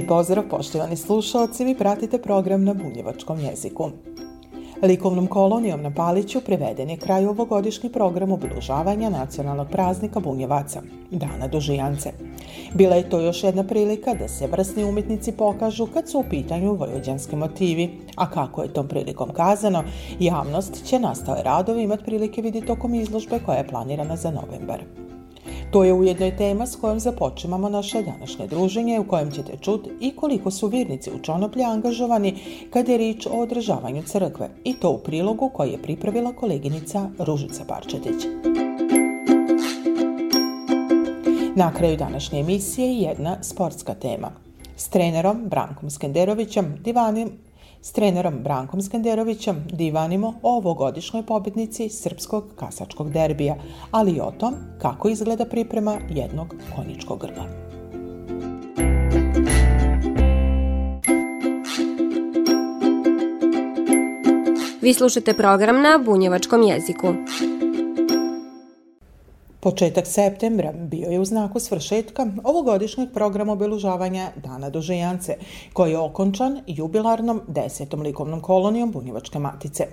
Lijep pozdrav poštovani slušalci, vi pratite program na bunjevačkom jeziku. Likovnom kolonijom na Paliću preveden je kraj ovogodišnji program obilužavanja nacionalnog praznika Bunjevaca, Dana Dužijance. Bila je to još jedna prilika da se vrsni umetnici pokažu kad su u pitanju vojvođanski motivi, a kako je tom prilikom kazano, javnost će nastale radovi imati prilike vidjeti tokom izložbe koja je planirana za novembar. To je ujedno i tema s kojom započemamo naše današnje druženje u kojem ćete čuti i koliko su virnici u Čonoplje angažovani kad je rič o održavanju crkve i to u prilogu koji je pripravila koleginica Ružica Parčetić. Na kraju današnje emisije jedna sportska tema. S trenerom Brankom Skenderovićem divanim S trenerom Brankom Skenderovićem divanimo o ovogodišnjoj pobednici srpskog kasačkog derbija, ali i o tom kako izgleda priprema jednog konjičkog grla. Vi slušate program na bunjevačkom jeziku. Početak septembra bio je u znaku svršetka ovogodišnjeg programa obelužavanja Dana Dožejance, koji je okončan jubilarnom desetom likovnom kolonijom Bunjevačke matice.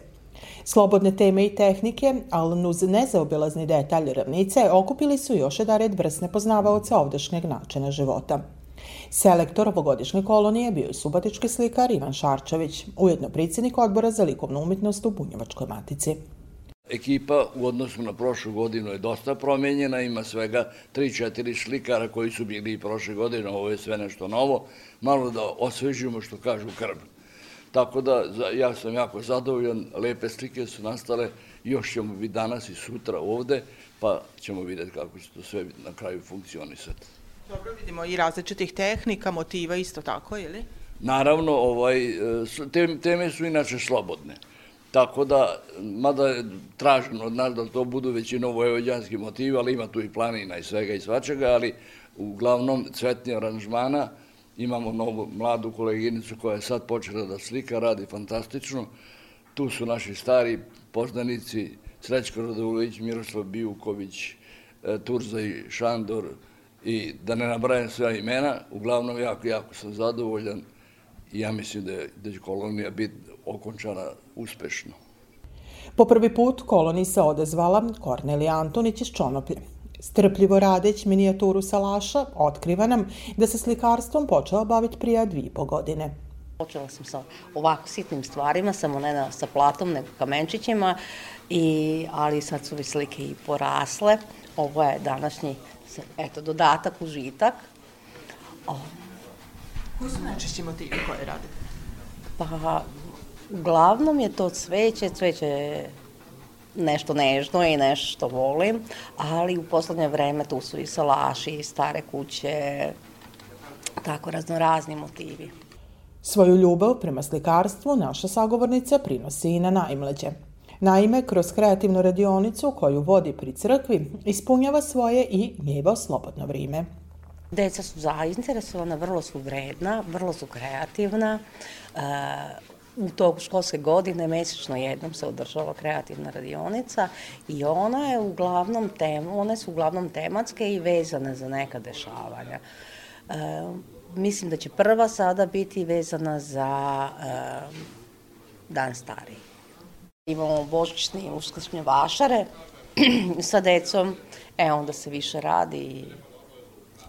Slobodne teme i tehnike, ali uz nezaobilazni detalj ravnice, okupili su još jedan vrsne poznavaoca ovdašnjeg načina života. Selektor ovogodišnje kolonije bio je subotički slikar Ivan Šarčević, ujedno predsjednik odbora za likovnu umjetnost u Bunjevačkoj matici. Ekipa u odnosu na prošlu godinu je dosta promenjena, ima svega 3-4 slikara koji su bili i prošle godine, ovo je sve nešto novo, malo da osvežimo što kažu krv. Tako da ja sam jako zadovoljan, lepe slike su nastale, još ćemo biti danas i sutra ovde, pa ćemo videti kako će to sve na kraju funkcionisati. Dobro, vidimo i različitih tehnika, motiva isto tako, ili? Naravno, ovaj, teme su inače slobodne. Tako da, mada je traženo od nas da to budu većino vojvođanski motivi, ali ima tu i planina i svega i svačega, ali uglavnom cvetni aranžmana, imamo novu mladu koleginicu koja je sad počela da slika, radi fantastično. Tu su naši stari poznanici Srećko Radovulović, Miroslav Bijuković, e, Turza i Šandor i da ne nabrajam sve imena, uglavnom jako, jako sam zadovoljan ja mislim da, je, da će kolonija biti okončana uspešno. Po prvi put koloniji se odezvala Kornelija Antonić iz Čonoplje. Strpljivo radeć minijaturu salaša otkriva nam da se slikarstvom počela baviti prije dvije i po godine. Počela sam sa ovako sitnim stvarima, samo ne sa platom, nego kamenčićima, i, ali sad su već slike i porasle. Ovo je današnji eto, dodatak, užitak. O. Koji su najčešći motivi koje radite? Pa, uglavnom je to cveće, cveće je nešto nežno i nešto što volim, ali u poslednje vreme tu su i salaši, i stare kuće, tako raznorazni motivi. Svoju ljubav prema slikarstvu naša sagovornica prinosi i na najmlađe. Naime, kroz kreativnu radionicu koju vodi pri crkvi, ispunjava svoje i njevo slobodno vrijeme. Deca su zainteresovana, vrlo su vredna, vrlo su kreativna. E, u tog školske godine mesečno jednom se održava kreativna radionica i ona je uglavnom tem, one su uglavnom tematske i vezane za neka dešavanja. E, mislim da će prva sada biti vezana za e, Dan stariji. Imamo božićni i uskršnje vašare sa decom, e onda se više radi i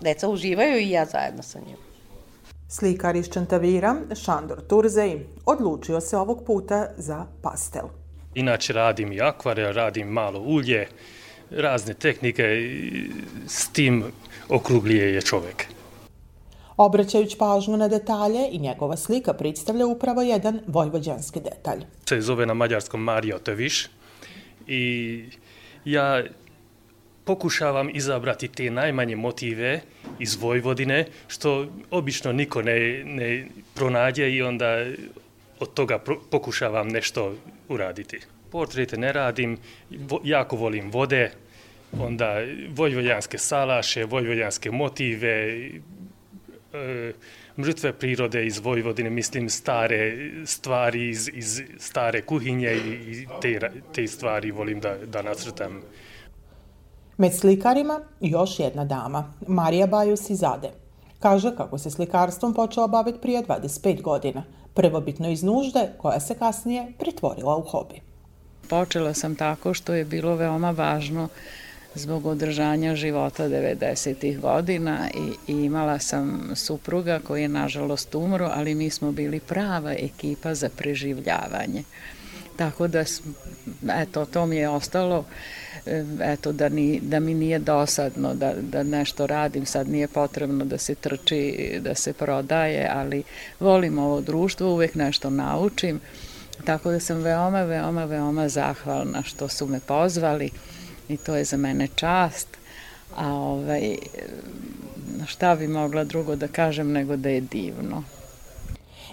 deca uživaju i ja zajedno sa njim. Slikar iz Čantavira, Šandor Turzej, odlučio se ovog puta za pastel. Inače radim i akvarel, radim malo ulje, razne tehnike, s tim okruglije je čovek. Obraćajući pažnju na detalje i njegova slika predstavlja upravo jedan vojvođanski detalj. Se zove na mađarskom Mario Teviš i ja pokušavam izabrati te najmanje motive iz Vojvodine, što obično niko ne, ne pronađe i onda od toga pokušavam nešto uraditi. Portrete ne radim, jako volim vode, onda vojvođanske salaše, vojvođanske motive, e, mrtve prirode iz Vojvodine, mislim stare stvari iz, iz stare kuhinje i te, te stvari volim da, da nacrtam. Med slikarima još jedna dama, Marija Bajus iz Ade. Kaže kako se slikarstvom počela baviti prije 25 godina, prvobitno iz nužde koja se kasnije pretvorila u hobi. Počela sam tako što je bilo veoma važno zbog održanja života 90. godina i, i imala sam supruga koji je nažalost umro, ali mi smo bili prava ekipa za preživljavanje. Tako da, eto, to mi je ostalo, eto, da, ni, da mi nije dosadno da, da nešto radim, sad nije potrebno da se trči, da se prodaje, ali volim ovo društvo, uvek nešto naučim, tako da sam veoma, veoma, veoma zahvalna što su me pozvali i to je za mene čast, a ovaj, šta bi mogla drugo da kažem nego da je divno.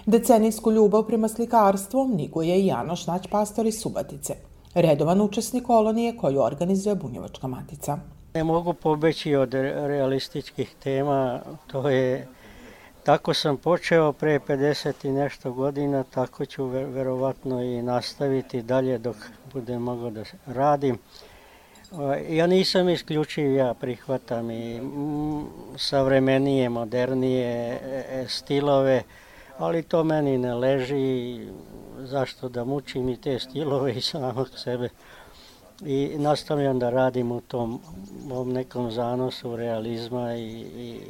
Decenijsku ljubav prema slikarstvu niguje i Janoš Nać Pastor iz Subatice, redovan učesnik kolonije koju organizuje Bunjevačka matica. Ne mogu pobeći od realističkih tema, to je Tako sam počeo pre 50 i nešto godina, tako ću verovatno i nastaviti dalje dok budem mogao da radim. Ja nisam isključiv, ja prihvatam i savremenije, modernije e, e, stilove, ali to meni ne leži, zašto da mučim i te stilove i samog sebe. I nastavljam da radim u tom ovom nekom zanosu realizma i, i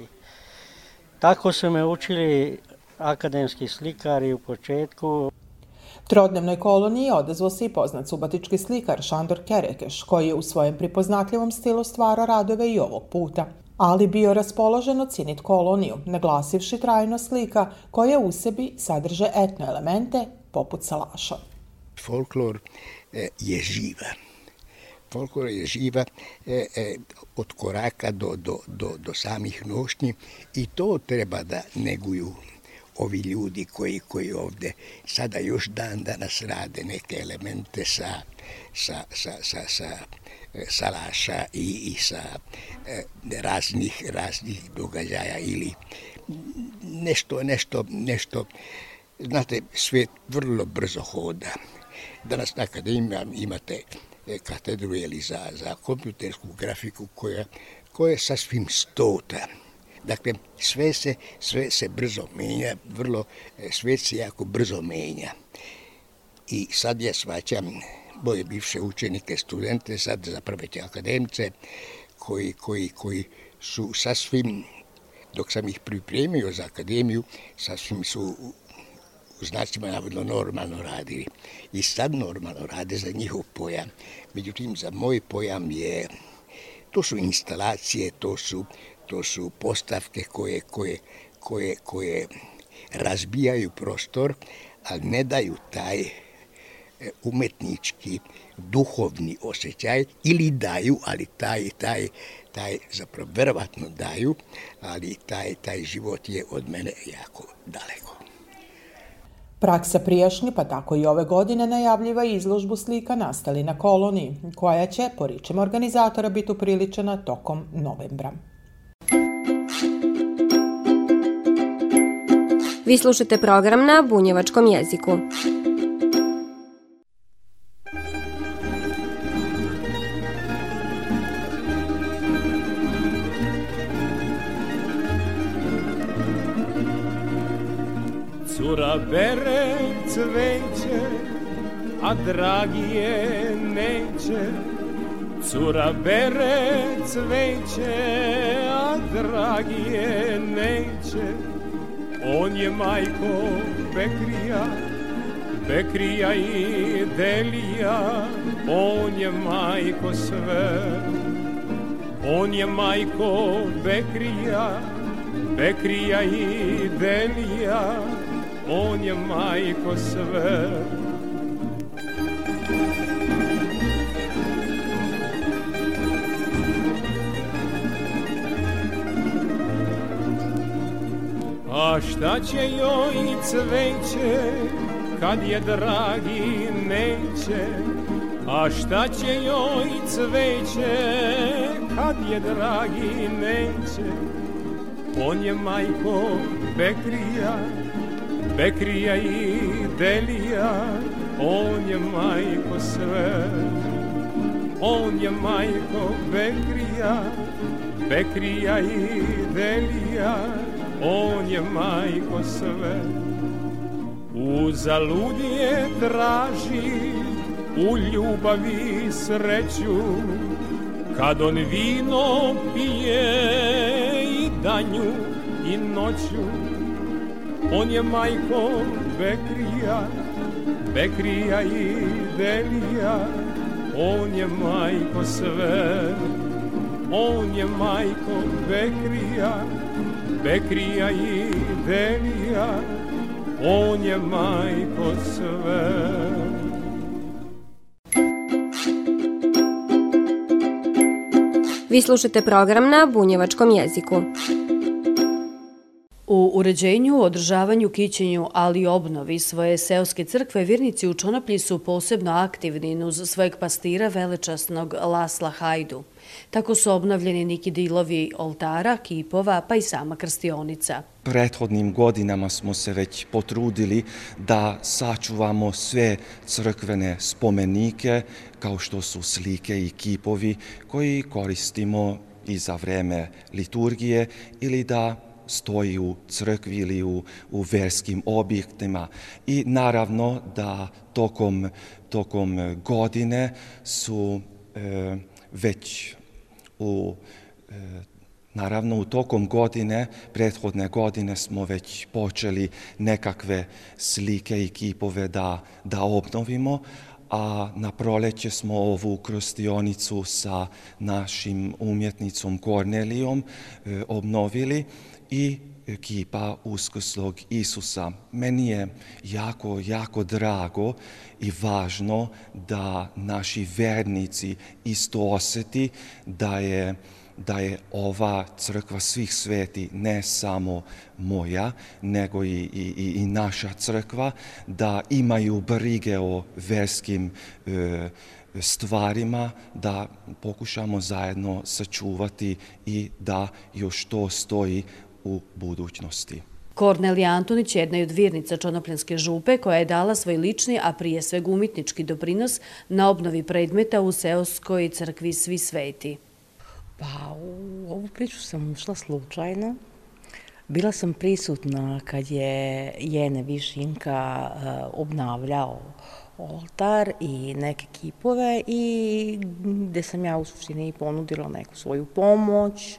tako su me učili akademski slikari u početku. Trodnevnoj koloniji odazvao se i poznat subatički slikar Šandor Kerekeš, koji je u svojem pripoznatljivom stilu stvara radove i ovog puta ali bio raspoložen ocinit koloniju, naglasivši trajno slika koja u sebi sadrže etno elemente poput salaša. Folklor e, je živa. Folklor je živa e, e, od koraka do, do, do, do samih nošnji i to treba da neguju ovi ljudi koji, koji ovde sada još dan danas rade neke elemente sa, sa, sa, sa, sa salaša i, i sa e, raznih, raznih događaja ili nešto, nešto, nešto, znate, svet vrlo brzo hoda. Danas na akademiji imate e, katedru ili za, za kompjutersku grafiku koja, koja je sasvim stota. Dakle, sve se, sve se brzo menja, vrlo, e, svet se jako brzo menja. I sad ja svaćam moje bivše učenike, studente, sad zapravo će akademce, koji, koji, koji su sasvim, dok sam ih pripremio za akademiju, sasvim su u znacima navodno normalno radili. I sad normalno rade za njihov pojam. Međutim, za moj pojam je, to su instalacije, to su, to su postavke koje, koje, koje, koje razbijaju prostor, ali ne daju taj umetnički, duhovni osjećaj ili daju, ali taj, taj, taj zapravo verovatno daju, ali taj, taj život je od mene jako daleko. Praksa prijašnje, pa tako i ove godine, najavljiva izložbu slika nastali na koloniji, koja će, po ričima organizatora, biti upriličena tokom novembra. Vi slušate program na bunjevačkom jeziku. Cura bere cveće, a dragi je neće. Cura bere cveće, a dragi je neće. On je majko Bekrija, Bekrija i Delija, on je majko sve. On je majko Bekrija, Bekrija i Delija, on je majko sve. A šta će joj cveće, kad je dragi neće, a šta će joj cveće, kad je dragi neće, on je majko bekrija, Bekrija i Delija On je majko sve. On je majko Bekrija, Bekrija i Delija On je majko sve. Uzalud je traži u ljubavi sreću. Kad on vino pije i danju i noću On je majko Bekrija, Bekrija i Delija On je majko sve, on je majko Bekrija, Bekrija i Delija, on je majko sve. Vi slušate program na bunjevačkom jeziku. U uređenju, održavanju, kićenju, ali i obnovi svoje seoske crkve, virnici u Čonoplji su posebno aktivni uz svojeg pastira velečasnog Lasla Hajdu. Tako su obnavljeni neki dilovi oltara, kipova, pa i sama krstionica. Prethodnim godinama smo se već potrudili da sačuvamo sve crkvene spomenike, kao što su slike i kipovi koji koristimo i za vreme liturgije ili da stoji u crkvi ili u, u verskim objektima. I naravno da tokom, tokom godine su e, već u e, Naravno, u tokom godine, prethodne godine smo već počeli nekakve slike i kipove da, da obnovimo, a na proleće smo ovu krostionicu sa našim umjetnicom Kornelijom e, obnovili i ekipa Uskrslog Isusa. Meni je jako, jako drago i važno da naši vernici isto oseti da je da je ova crkva svih sveti ne samo moja, nego i, i, i naša crkva, da imaju brige o verskim e, stvarima, da pokušamo zajedno sačuvati i da još to stoji u budućnosti. Kornelija Antonić je jedna od virnica Čonopljanske župe koja je dala svoj lični, a prije sveg umitnički doprinos na obnovi predmeta u Seoskoj crkvi Svi sveti. Pa u ovu priču sam ušla slučajno. Bila sam prisutna kad je Jene Višinka uh, obnavljao oltar i neke kipove i gde sam ja u suštini ponudila neku svoju pomoć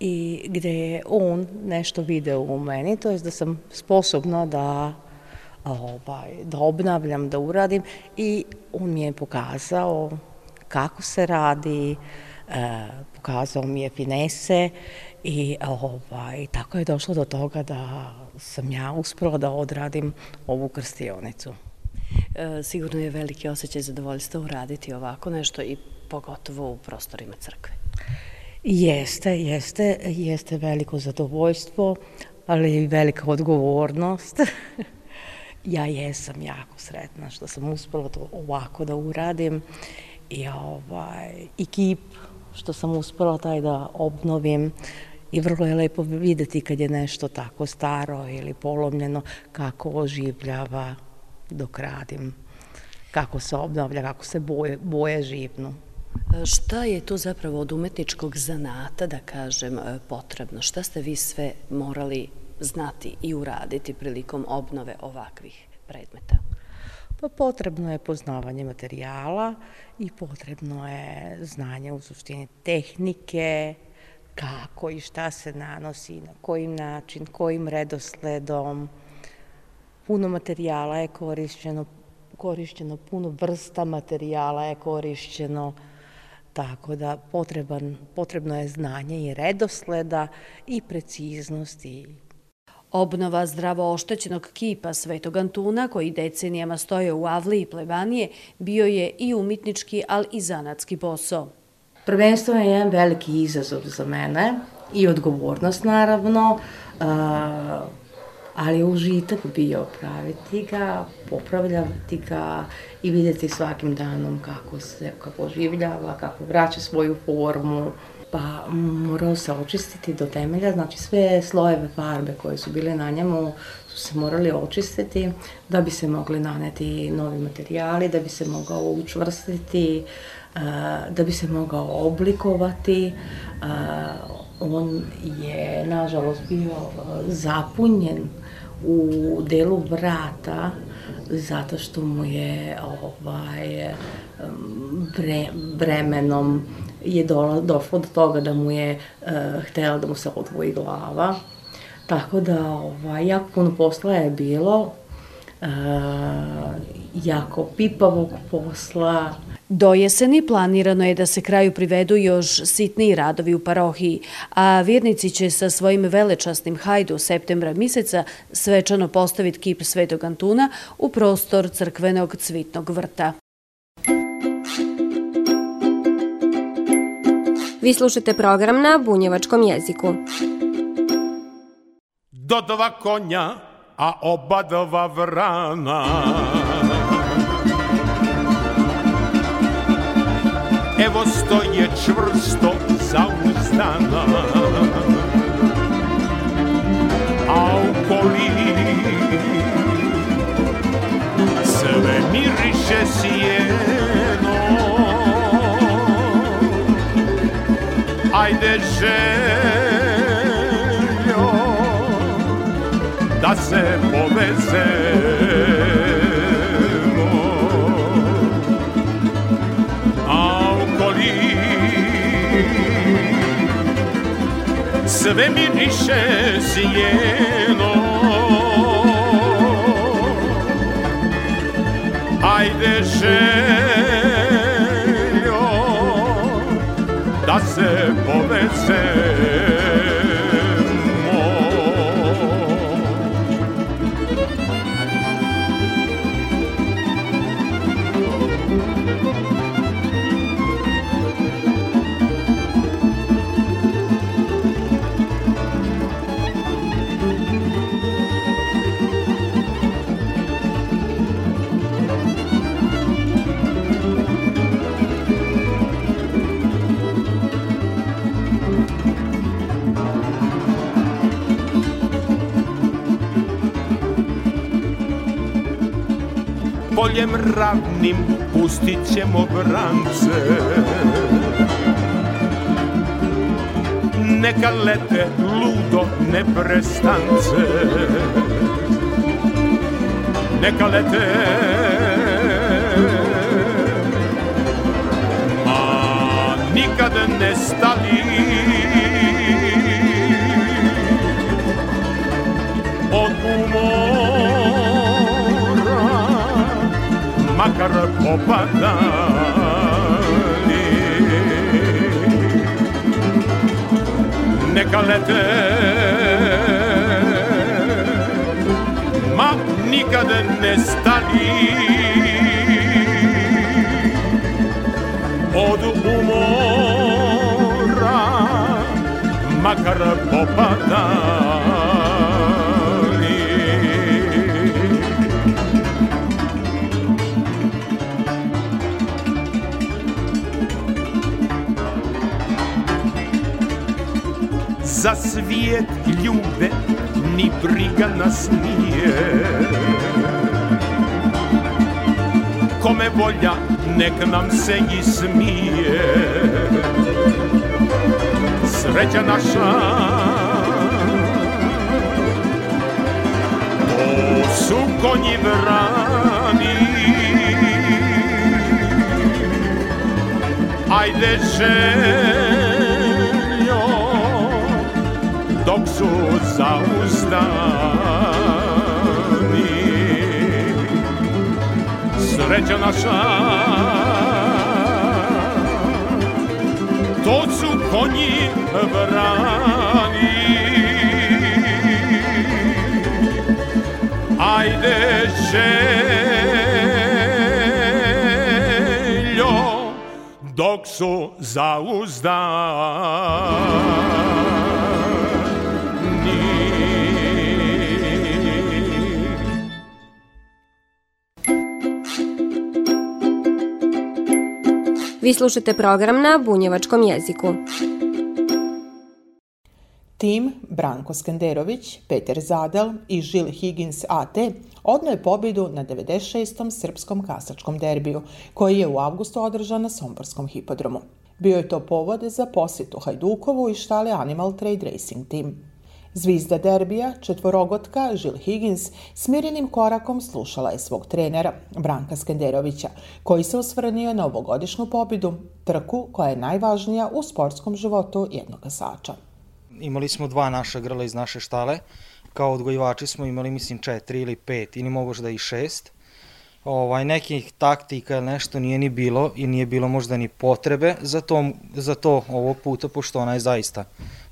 i gde je on nešto video u meni, to je da sam sposobna da ovaj, da obnavljam, da uradim i on mi je pokazao kako se radi, e, pokazao mi je finese i ovaj, tako je došlo do toga da sam ja uspela da odradim ovu krstionicu. E, sigurno je veliki osjećaj zadovoljstva uraditi ovako nešto i pogotovo u prostorima crkve. Jeste, jeste, jeste veliko zadovoljstvo, ali i velika odgovornost. ja jesam jako sretna što sam uspela to ovako da uradim i ovaj, i kip što sam uspela taj da obnovim i vrlo je lepo videti kad je nešto tako staro ili polomljeno kako oživljava dok radim, kako se obnavlja, kako se boje, boje živnu. Šta je to zapravo od umetničkog zanata, da kažem, e, potrebno? Šta ste vi sve morali znati i uraditi prilikom obnove ovakvih predmeta? Pa potrebno je poznavanje materijala i potrebno je znanje u suštini tehnike, kako i šta se nanosi, na koji način, kojim redosledom. Puno materijala je korišćeno, korišćeno puno vrsta materijala je korišćeno, Tako da potreban, potrebno je znanje i redosleda i preciznosti. Obnova zdravo oštećenog kipa Svetog Antuna, koji decenijama stoje u Avli i Plebanije, bio je i umitnički, ali i zanatski posao. Prvenstveno je jedan veliki izazov za mene, i odgovornost naravno, ali užitak bio praviti ga, popravljati ga i vidjeti svakim danom kako se kako oživljava, kako vraća svoju formu. Pa morao se očistiti do temelja, znači sve slojeve farbe koje su bile na njemu su se morali očistiti da bi se mogli naneti novi materijali, da bi se mogao učvrstiti, da bi se mogao oblikovati. On je, nažalost, bio zapunjen u delu vrata zato što mu je ovaj bre, bremenom je do, došlo do toga da mu je uh, htela da mu se odvoji glava. Tako da ovaj, jako puno posla je bilo, uh, jako pipavog posla, Do jeseni planirano je da se kraju privedu još sitniji radovi u parohiji, a vjernici će sa svojim velečasnim hajdu septembra mjeseca svečano postaviti kip Svetog Antuna u prostor crkvenog cvitnog vrta. Vi slušate program na bunjevačkom jeziku. Do dva konja, a oba dva vrana evo stoje čvrsto zauzdana a u koli sve miriše sjeno. Ajde željo da se poveze sve miriše sjeno Ajde željo da se poveze poljem ravnim pustit ćemo brance Neka lete ludo neprestance. Neka lete. A nikad ne stali. Od umora makar popadali Neka lete Ma nikad ne stani. Od umora Makar popadali za svijet ljude ni briga nas nije. Kome volja nek nam se i smije Sreća naša. To su konji vrani. Ajde žena dok su zauzdani. Sreća naša To su konji vrani. Ajde željo Dok su zauzdani Vi slušate program na bunjevačkom jeziku. Tim Branko Skenderović, Peter Zadel i Žil Higgins AT odno je pobedu na 96. srpskom kasačkom derbiju, koji je u avgustu održan na Somborskom hipodromu. Bio je to povod za posjetu Hajdukovu i štale Animal Trade Racing Team. Zvizda derbija, četvorogotka Žil Higgins, smirenim korakom slušala je svog trenera, Branka Skenderovića, koji se osvrnio na ovogodišnju pobedu, trku koja je najvažnija u sportskom životu jednog kasača. Imali smo dva naša grla iz naše štale, kao odgojivači smo imali mislim četiri ili pet ili možda i šest. Ovaj, nekih taktika ili nešto nije ni bilo i nije bilo možda ni potrebe za to, za to ovog puta, pošto ona je zaista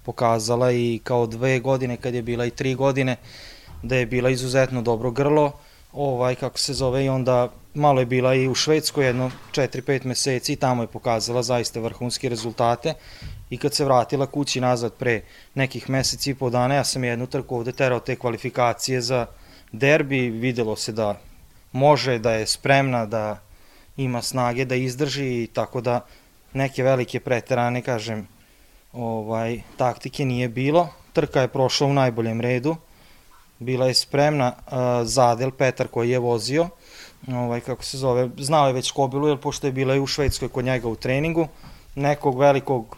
pokazala i kao dve godine kad je bila i tri godine da je bila izuzetno dobro grlo, ovaj, kako se zove, i onda malo je bila i u Švedskoj jedno 4-5 meseci i tamo je pokazala zaista vrhunske rezultate. I kad se vratila kući nazad pre nekih meseci i po dana, ja sam jednu trku ovde terao te kvalifikacije za derbi, videlo se da može, da je spremna, da ima snage da izdrži i tako da neke velike preterane, kažem, ovaj, taktike nije bilo. Trka je prošla u najboljem redu, bila je spremna, uh, Zadel Petar koji je vozio, ovaj, kako se zove, znao je već Kobilu, jer pošto je bila i u Švedskoj kod njega u treningu, nekog velikog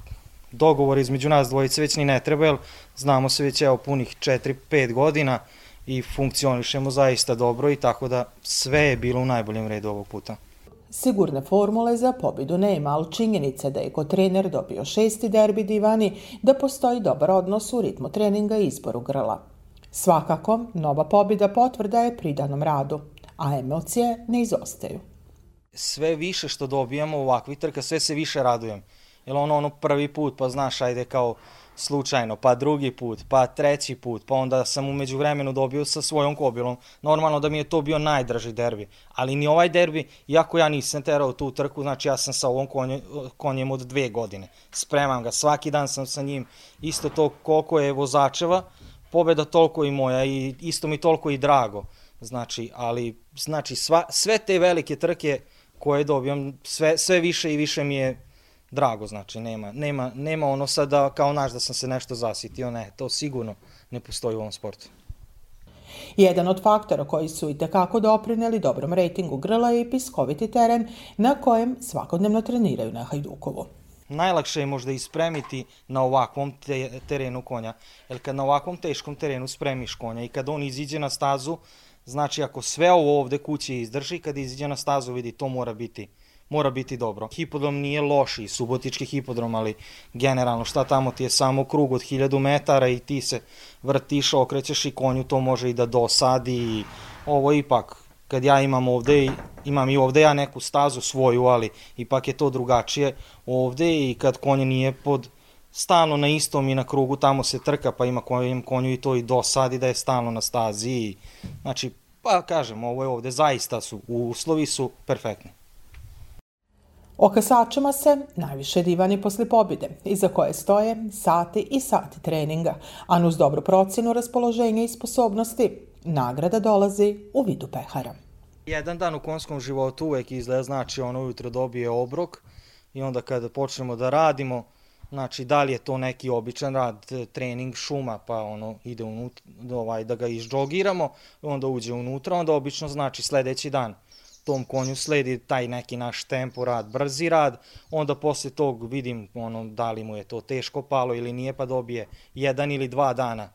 dogovora između nas dvojice već ni ne treba, jer znamo se već evo punih 4-5 godina i funkcionišemo zaista dobro i tako da sve je bilo u najboljem redu ovog puta. Sigurne formule za pobedu nema, ali činjenica da je ko trener dobio šesti derbi divani, da postoji dobar odnos u ritmu treninga i izboru grla. Svakako, nova pobjeda potvrda je pridanom radu, a emocije ne izostaju. Sve više što dobijamo u ovakvih trka, sve se više radujem. Jer ono, ono prvi put, pa znaš, ajde kao slučajno, pa drugi put, pa treći put, pa onda sam umeđu vremenu dobio sa svojom kobilom. Normalno da mi je to bio najdraži derbi, ali ni ovaj derbi, iako ja nisam terao tu trku, znači ja sam sa ovom konje, konjem od dve godine. Spremam ga, svaki dan sam sa njim, isto to koliko je vozačeva, pobeda toliko i moja i isto mi toliko i drago. Znači, ali, znači, sva, sve te velike trke koje dobijam, sve, sve više i više mi je drago, znači nema, nema, nema ono sada kao naš da sam se nešto zasitio, ne, to sigurno ne postoji u ovom sportu. Jedan od faktora koji su i tekako doprineli dobrom rejtingu grla je i piskoviti teren na kojem svakodnevno treniraju na Hajdukovu. Najlakše je možda ispremiti na ovakvom te, terenu konja, jer kad na ovakvom teškom terenu spremiš konja i kad on iziđe na stazu, znači ako sve ovo ovde kući izdrži, kad iziđe na stazu vidi to mora biti mora biti dobro. Hipodrom nije loši, subotički hipodrom, ali generalno šta tamo ti je samo krug od 1000 metara i ti se vrtiš, okrećeš i konju to može i da dosadi i ovo ipak kad ja imam ovde, imam i ovde ja neku stazu svoju, ali ipak je to drugačije ovde i kad konje nije pod stalno na istom i na krugu tamo se trka, pa ima konju, konju i to i dosadi da je stalno na stazi. I, znači, pa kažem, ovo je ovde zaista su, uslovi su perfektni. O kasačima se najviše divani posle pobjede, iza koje stoje sati i sati treninga, a uz dobru procenu raspoloženja i sposobnosti, nagrada dolazi u vidu pehara. Jedan dan u konskom životu uvek izgleda znači ono ujutro dobije obrok i onda kada počnemo da radimo, znači da li je to neki običan rad, trening šuma, pa ono ide unutra, ovaj, da ga izđogiramo, onda uđe unutra, onda obično znači sledeći dan – tom konju sledi taj neki naš tempo rad, brzi rad, onda posle tog vidim ono, da li mu je to teško palo ili nije, pa dobije jedan ili dva dana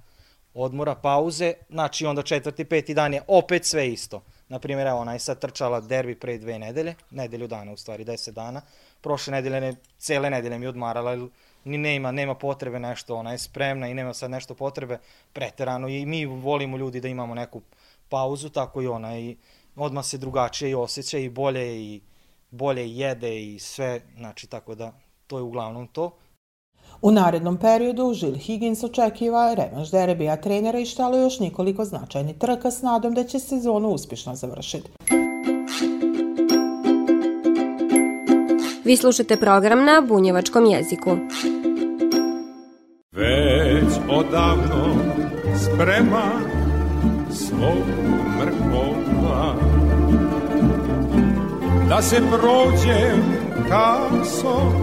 odmora, pauze, znači onda četvrti, peti dan je opet sve isto. Naprimjer, evo, ona je sad trčala derbi pre dve nedelje, nedelju dana u stvari, deset dana, prošle nedelje, ne, cele nedelje mi odmarala, ni nema, nema potrebe nešto, ona je spremna i nema sad nešto potrebe preterano i mi volimo ljudi da imamo neku pauzu, tako i ona i odmah se drugačije i osjeća i bolje i bolje jede i sve, znači tako da to je uglavnom to. U narednom periodu Žil Higgins očekiva revanš derebija trenera i štalo još nikoliko značajni trka s nadom da će sezonu uspješno završiti. Vi slušate program na bunjevačkom jeziku. Već odavno sprema svog mrkova da se prođem kaso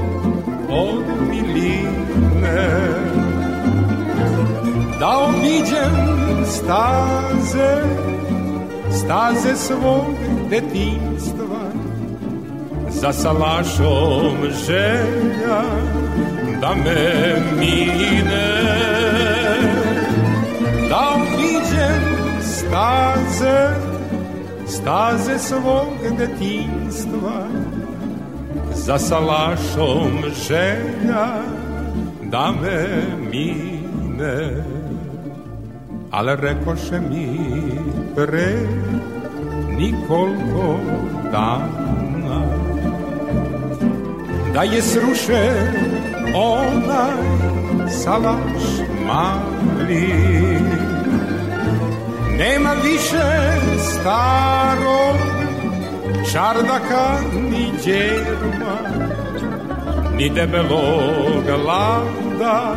od miline. Da obiđem staze staze svog detinstva za salašom želja da me mine. Da obiđem staze staze svog detinstva za salašom želja da me mine. Ali rekoše mi pre nikoliko dana. Da je srušen onaj salaš mali nema više starog čardaka ni djerma ni debelog lada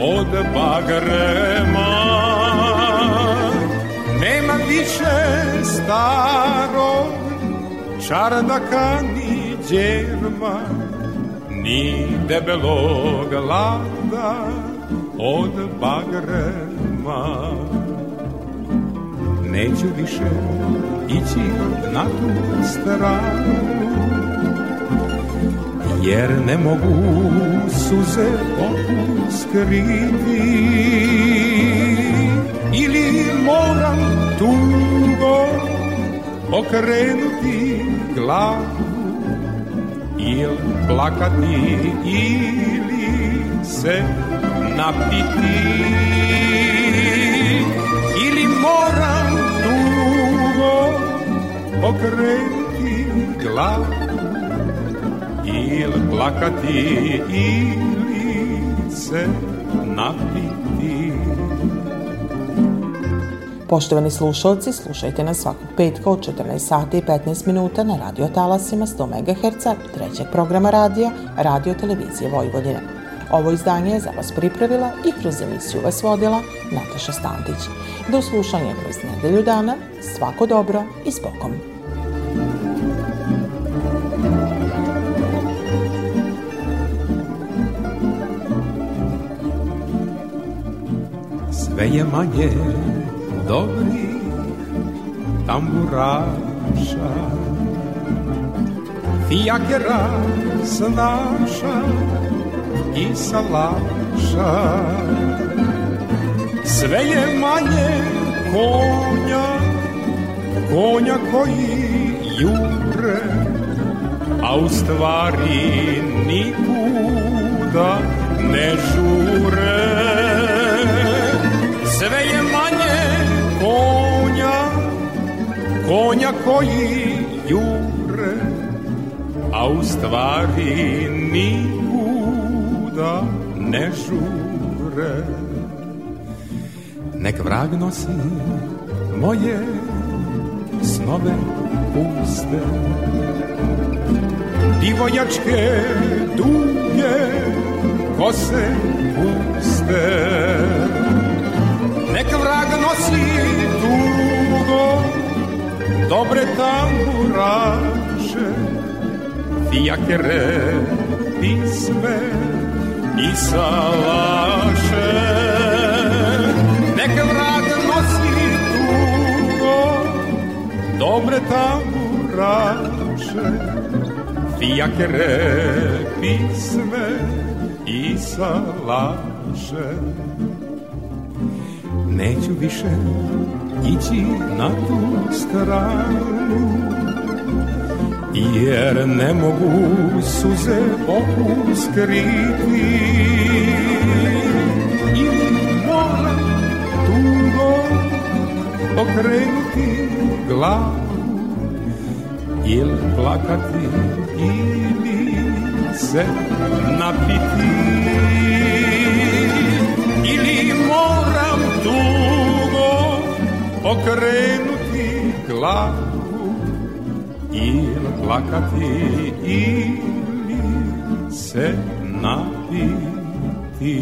od bagrema. Nema više starog čardaka ni djerma ni debelog lada od bagrema neću više ići na tu stranu jer ne mogu suze opuskriti ili moram tugo okrenuti glavu ili plakati ili se napiti. Ili moram tugo okrenuti glavu ili plakati ili se napiti Poštovani slušalci, slušajte nas svakog petka od 14 sati i 15 minuta na radio talasima 100 MHz trećeg programa radija Radio Televizije Vojvodine. Ovo izdanje je za vas pripravila i kroz emisiju vas vodila Nataša Stantić. Do slušanja kroz nedelju dana, svako dobro i spokom. Sve je manje dobrih tamburaša Fijakera snaša i salaša Sve je manje konja, konja koji jure A u stvari nikuda ne žure. Sve je manje konja, konja koji jure, a u stvari nikuda ne žure. Nek vrag nosi moje snove puste, divojačke duge kose puste. Nek vrag nosi tugo, dobre tamburaše, fijakere, pisme i salaše. Nek vrag nosi tugo, dobre tamburaše, fijakere, pisme i salaše neću više ići na tu stranu jer ne mogu suze opuskriti i moram tugo okrenuti glavu. Ili plakati ili se napiti. Ili moram dugo okrenuti glavu ili plakati ili se napiti